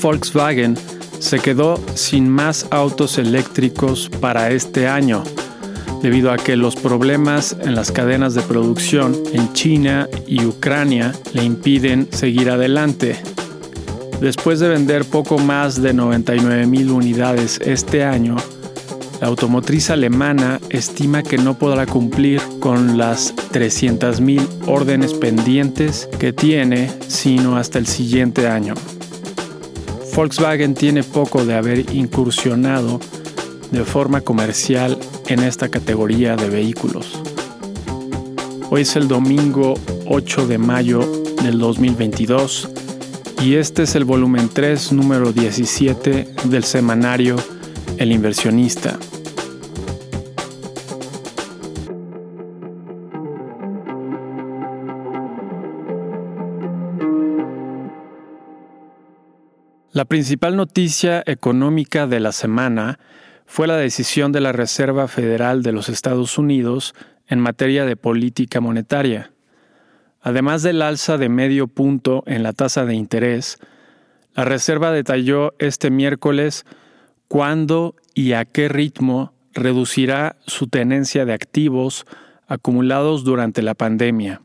Volkswagen se quedó sin más autos eléctricos para este año, debido a que los problemas en las cadenas de producción en China y Ucrania le impiden seguir adelante. Después de vender poco más de 99 mil unidades este año, la automotriz alemana estima que no podrá cumplir con las 300.000 órdenes pendientes que tiene sino hasta el siguiente año. Volkswagen tiene poco de haber incursionado de forma comercial en esta categoría de vehículos. Hoy es el domingo 8 de mayo del 2022 y este es el volumen 3 número 17 del semanario El inversionista. La principal noticia económica de la semana fue la decisión de la Reserva Federal de los Estados Unidos en materia de política monetaria. Además del alza de medio punto en la tasa de interés, la Reserva detalló este miércoles cuándo y a qué ritmo reducirá su tenencia de activos acumulados durante la pandemia.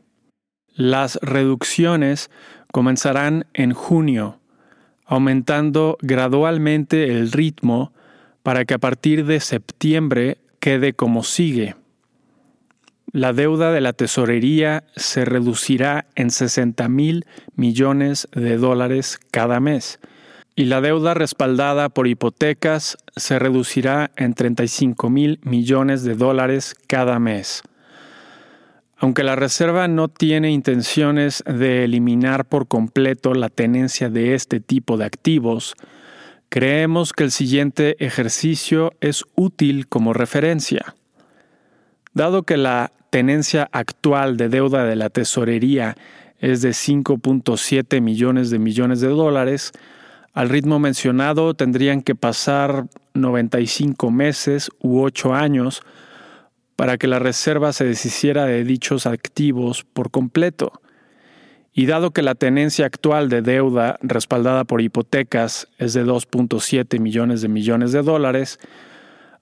Las reducciones comenzarán en junio aumentando gradualmente el ritmo para que a partir de septiembre quede como sigue. La deuda de la tesorería se reducirá en 60 mil millones de dólares cada mes y la deuda respaldada por hipotecas se reducirá en 35 mil millones de dólares cada mes. Aunque la Reserva no tiene intenciones de eliminar por completo la tenencia de este tipo de activos, creemos que el siguiente ejercicio es útil como referencia. Dado que la tenencia actual de deuda de la tesorería es de 5.7 millones de millones de dólares, al ritmo mencionado tendrían que pasar 95 meses u 8 años para que la reserva se deshiciera de dichos activos por completo. Y dado que la tenencia actual de deuda respaldada por hipotecas es de 2.7 millones de millones de dólares,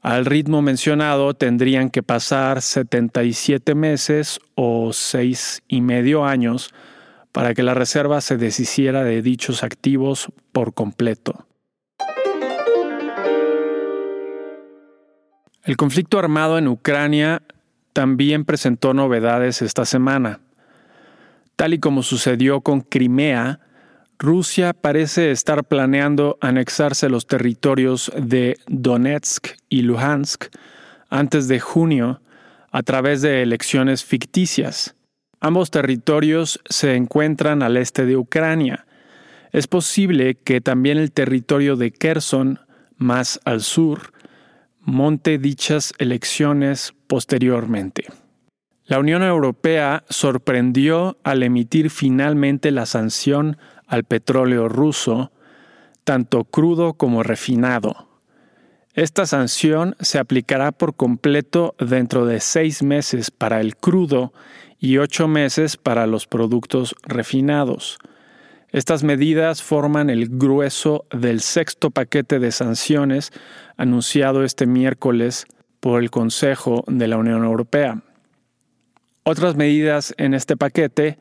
al ritmo mencionado tendrían que pasar 77 meses o seis y medio años para que la reserva se deshiciera de dichos activos por completo. El conflicto armado en Ucrania también presentó novedades esta semana. Tal y como sucedió con Crimea, Rusia parece estar planeando anexarse los territorios de Donetsk y Luhansk antes de junio a través de elecciones ficticias. Ambos territorios se encuentran al este de Ucrania. Es posible que también el territorio de Kherson, más al sur, monte dichas elecciones posteriormente. La Unión Europea sorprendió al emitir finalmente la sanción al petróleo ruso, tanto crudo como refinado. Esta sanción se aplicará por completo dentro de seis meses para el crudo y ocho meses para los productos refinados. Estas medidas forman el grueso del sexto paquete de sanciones anunciado este miércoles por el Consejo de la Unión Europea. Otras medidas en este paquete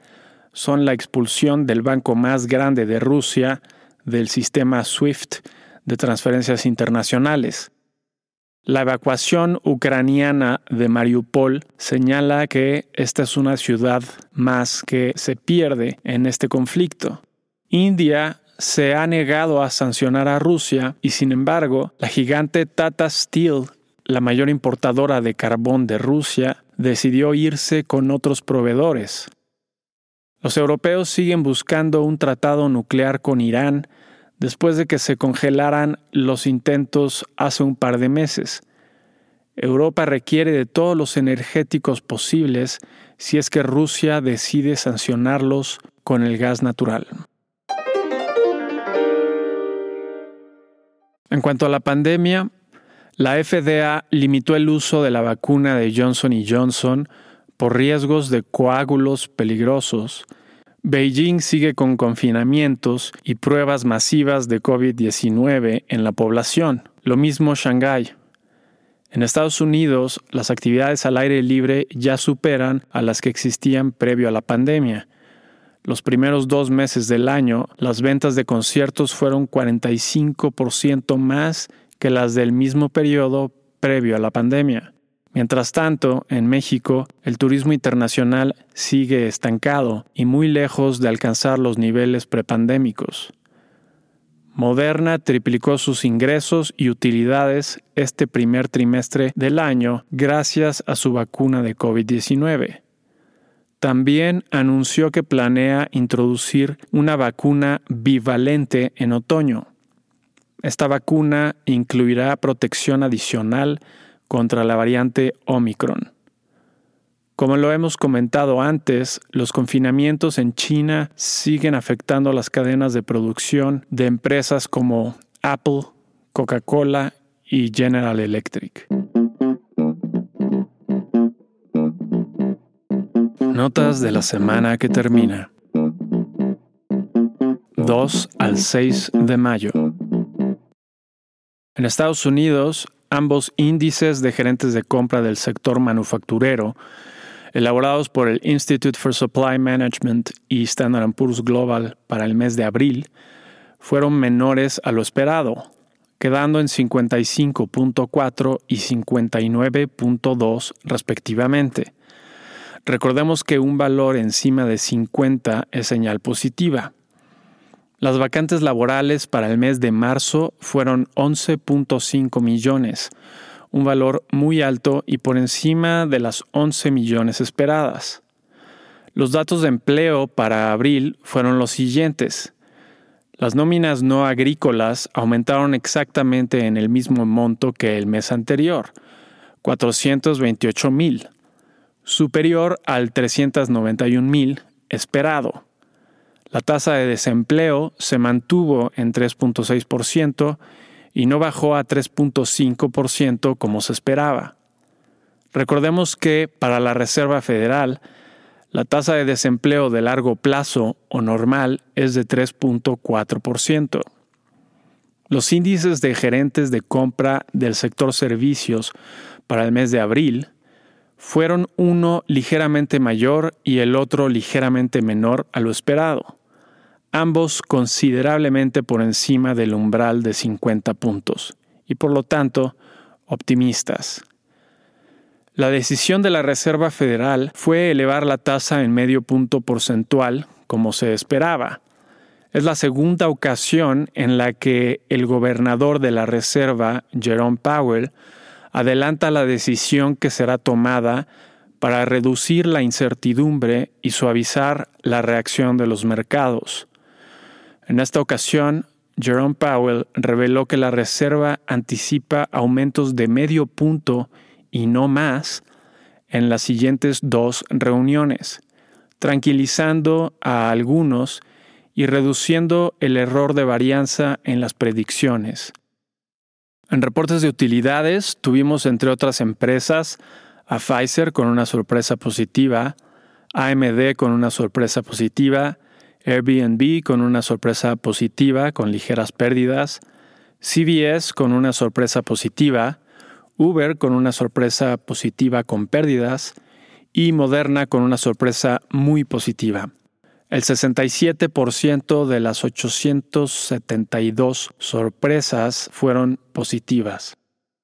son la expulsión del banco más grande de Rusia del sistema SWIFT de transferencias internacionales. La evacuación ucraniana de Mariupol señala que esta es una ciudad más que se pierde en este conflicto. India se ha negado a sancionar a Rusia y sin embargo la gigante Tata Steel, la mayor importadora de carbón de Rusia, decidió irse con otros proveedores. Los europeos siguen buscando un tratado nuclear con Irán después de que se congelaran los intentos hace un par de meses. Europa requiere de todos los energéticos posibles si es que Rusia decide sancionarlos con el gas natural. En cuanto a la pandemia, la FDA limitó el uso de la vacuna de Johnson Johnson por riesgos de coágulos peligrosos, Beijing sigue con confinamientos y pruebas masivas de COVID-19 en la población. Lo mismo Shanghái. En Estados Unidos, las actividades al aire libre ya superan a las que existían previo a la pandemia. Los primeros dos meses del año, las ventas de conciertos fueron 45% más que las del mismo periodo previo a la pandemia. Mientras tanto, en México, el turismo internacional sigue estancado y muy lejos de alcanzar los niveles prepandémicos. Moderna triplicó sus ingresos y utilidades este primer trimestre del año gracias a su vacuna de COVID-19. También anunció que planea introducir una vacuna bivalente en otoño. Esta vacuna incluirá protección adicional contra la variante Omicron. Como lo hemos comentado antes, los confinamientos en China siguen afectando las cadenas de producción de empresas como Apple, Coca-Cola y General Electric. Notas de la semana que termina. 2 al 6 de mayo. En Estados Unidos, ambos índices de gerentes de compra del sector manufacturero elaborados por el Institute for Supply Management y Standard Poor's Global para el mes de abril, fueron menores a lo esperado, quedando en 55.4 y 59.2 respectivamente. Recordemos que un valor encima de 50 es señal positiva. Las vacantes laborales para el mes de marzo fueron 11.5 millones, un valor muy alto y por encima de las 11 millones esperadas. Los datos de empleo para abril fueron los siguientes. Las nóminas no agrícolas aumentaron exactamente en el mismo monto que el mes anterior, 428 mil, superior al 391 mil esperado. La tasa de desempleo se mantuvo en 3.6% y no bajó a 3.5% como se esperaba. Recordemos que para la Reserva Federal, la tasa de desempleo de largo plazo o normal es de 3.4%. Los índices de gerentes de compra del sector servicios para el mes de abril fueron uno ligeramente mayor y el otro ligeramente menor a lo esperado ambos considerablemente por encima del umbral de 50 puntos, y por lo tanto optimistas. La decisión de la Reserva Federal fue elevar la tasa en medio punto porcentual, como se esperaba. Es la segunda ocasión en la que el gobernador de la Reserva, Jerome Powell, adelanta la decisión que será tomada para reducir la incertidumbre y suavizar la reacción de los mercados. En esta ocasión, Jerome Powell reveló que la Reserva anticipa aumentos de medio punto y no más en las siguientes dos reuniones, tranquilizando a algunos y reduciendo el error de varianza en las predicciones. En reportes de utilidades tuvimos entre otras empresas a Pfizer con una sorpresa positiva, AMD con una sorpresa positiva, Airbnb con una sorpresa positiva con ligeras pérdidas, CVS con una sorpresa positiva, Uber con una sorpresa positiva con pérdidas y Moderna con una sorpresa muy positiva. El 67% de las 872 sorpresas fueron positivas.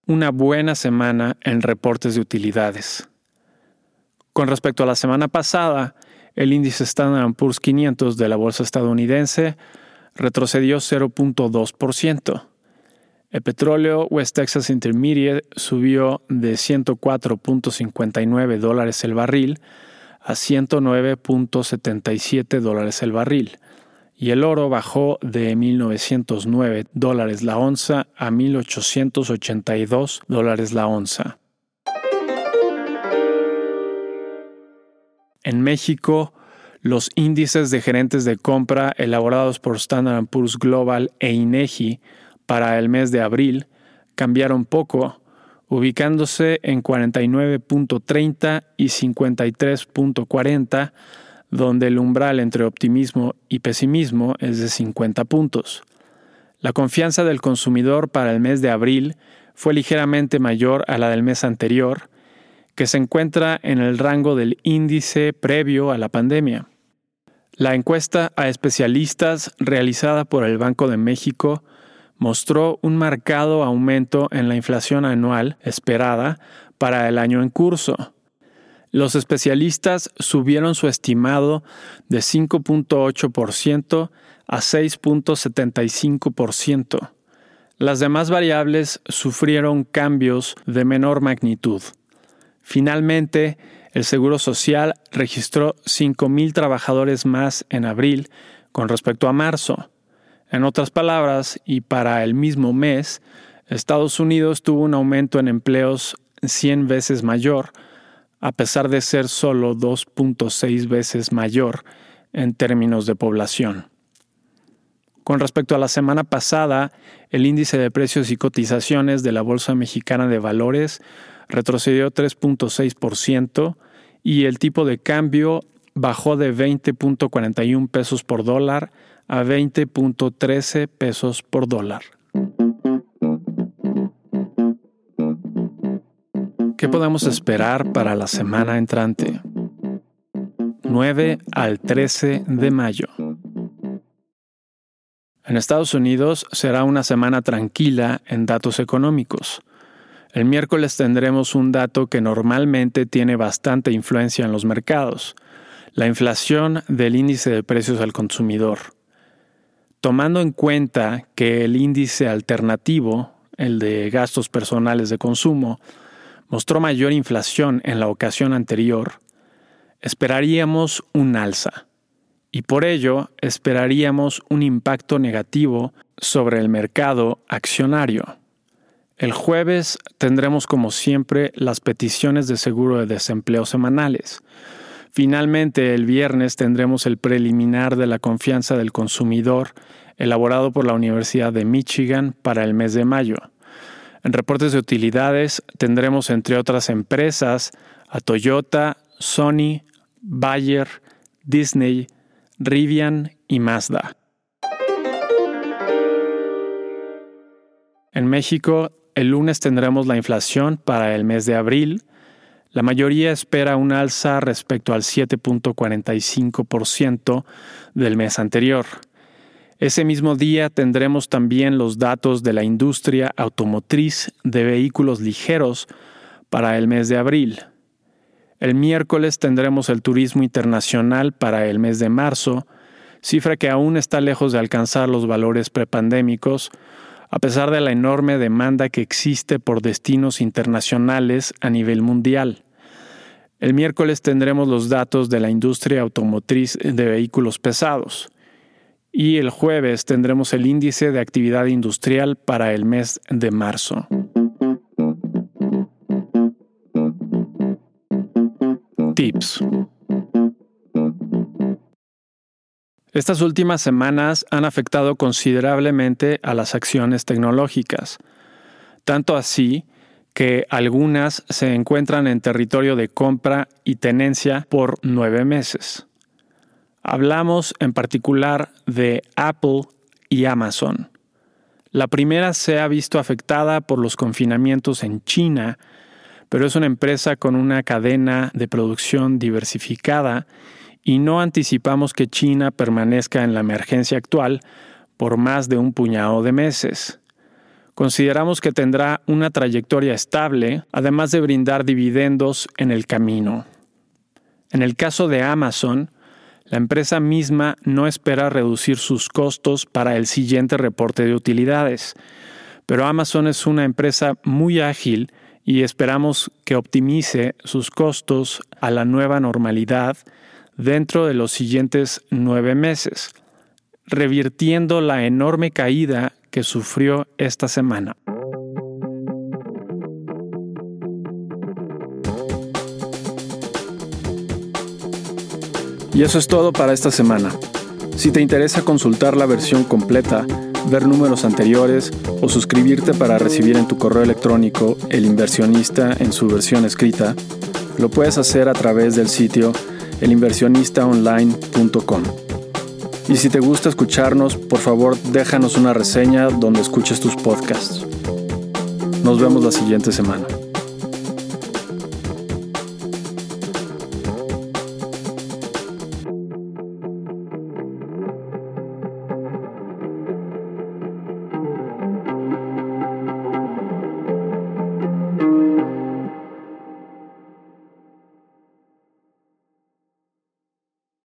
Una buena semana en reportes de utilidades. Con respecto a la semana pasada, el índice Standard Poor's 500 de la bolsa estadounidense retrocedió 0.2%. El petróleo West Texas Intermediate subió de 104.59 dólares el barril a 109.77 dólares el barril y el oro bajó de 1.909 dólares la onza a 1.882 dólares la onza. En México, los índices de gerentes de compra elaborados por Standard Poor's Global e INEGI para el mes de abril cambiaron poco, ubicándose en 49.30 y 53.40 donde el umbral entre optimismo y pesimismo es de 50 puntos. La confianza del consumidor para el mes de abril fue ligeramente mayor a la del mes anterior, que se encuentra en el rango del índice previo a la pandemia. La encuesta a especialistas realizada por el Banco de México mostró un marcado aumento en la inflación anual esperada para el año en curso. Los especialistas subieron su estimado de 5.8% a 6.75%. Las demás variables sufrieron cambios de menor magnitud. Finalmente, el Seguro Social registró 5.000 trabajadores más en abril con respecto a marzo. En otras palabras, y para el mismo mes, Estados Unidos tuvo un aumento en empleos 100 veces mayor, a pesar de ser solo 2.6 veces mayor en términos de población. Con respecto a la semana pasada, el índice de precios y cotizaciones de la Bolsa Mexicana de Valores retrocedió 3.6% y el tipo de cambio bajó de 20.41 pesos por dólar a 20.13 pesos por dólar. ¿Qué podemos esperar para la semana entrante? 9 al 13 de mayo. En Estados Unidos será una semana tranquila en datos económicos. El miércoles tendremos un dato que normalmente tiene bastante influencia en los mercados, la inflación del índice de precios al consumidor. Tomando en cuenta que el índice alternativo, el de gastos personales de consumo, mostró mayor inflación en la ocasión anterior, esperaríamos un alza y por ello esperaríamos un impacto negativo sobre el mercado accionario. El jueves tendremos como siempre las peticiones de seguro de desempleo semanales. Finalmente, el viernes tendremos el preliminar de la confianza del consumidor elaborado por la Universidad de Michigan para el mes de mayo. En reportes de utilidades tendremos entre otras empresas a Toyota, Sony, Bayer, Disney, Rivian y Mazda. En México, el lunes tendremos la inflación para el mes de abril. La mayoría espera un alza respecto al 7.45% del mes anterior. Ese mismo día tendremos también los datos de la industria automotriz de vehículos ligeros para el mes de abril. El miércoles tendremos el turismo internacional para el mes de marzo, cifra que aún está lejos de alcanzar los valores prepandémicos, a pesar de la enorme demanda que existe por destinos internacionales a nivel mundial. El miércoles tendremos los datos de la industria automotriz de vehículos pesados. Y el jueves tendremos el índice de actividad industrial para el mes de marzo. Tips. Estas últimas semanas han afectado considerablemente a las acciones tecnológicas, tanto así que algunas se encuentran en territorio de compra y tenencia por nueve meses. Hablamos en particular de Apple y Amazon. La primera se ha visto afectada por los confinamientos en China pero es una empresa con una cadena de producción diversificada y no anticipamos que China permanezca en la emergencia actual por más de un puñado de meses. Consideramos que tendrá una trayectoria estable, además de brindar dividendos en el camino. En el caso de Amazon, la empresa misma no espera reducir sus costos para el siguiente reporte de utilidades, pero Amazon es una empresa muy ágil y esperamos que optimice sus costos a la nueva normalidad dentro de los siguientes nueve meses, revirtiendo la enorme caída que sufrió esta semana. Y eso es todo para esta semana. Si te interesa consultar la versión completa, ver números anteriores o suscribirte para recibir en tu correo electrónico El inversionista en su versión escrita, lo puedes hacer a través del sitio elinversionistaonline.com. Y si te gusta escucharnos, por favor déjanos una reseña donde escuches tus podcasts. Nos vemos la siguiente semana.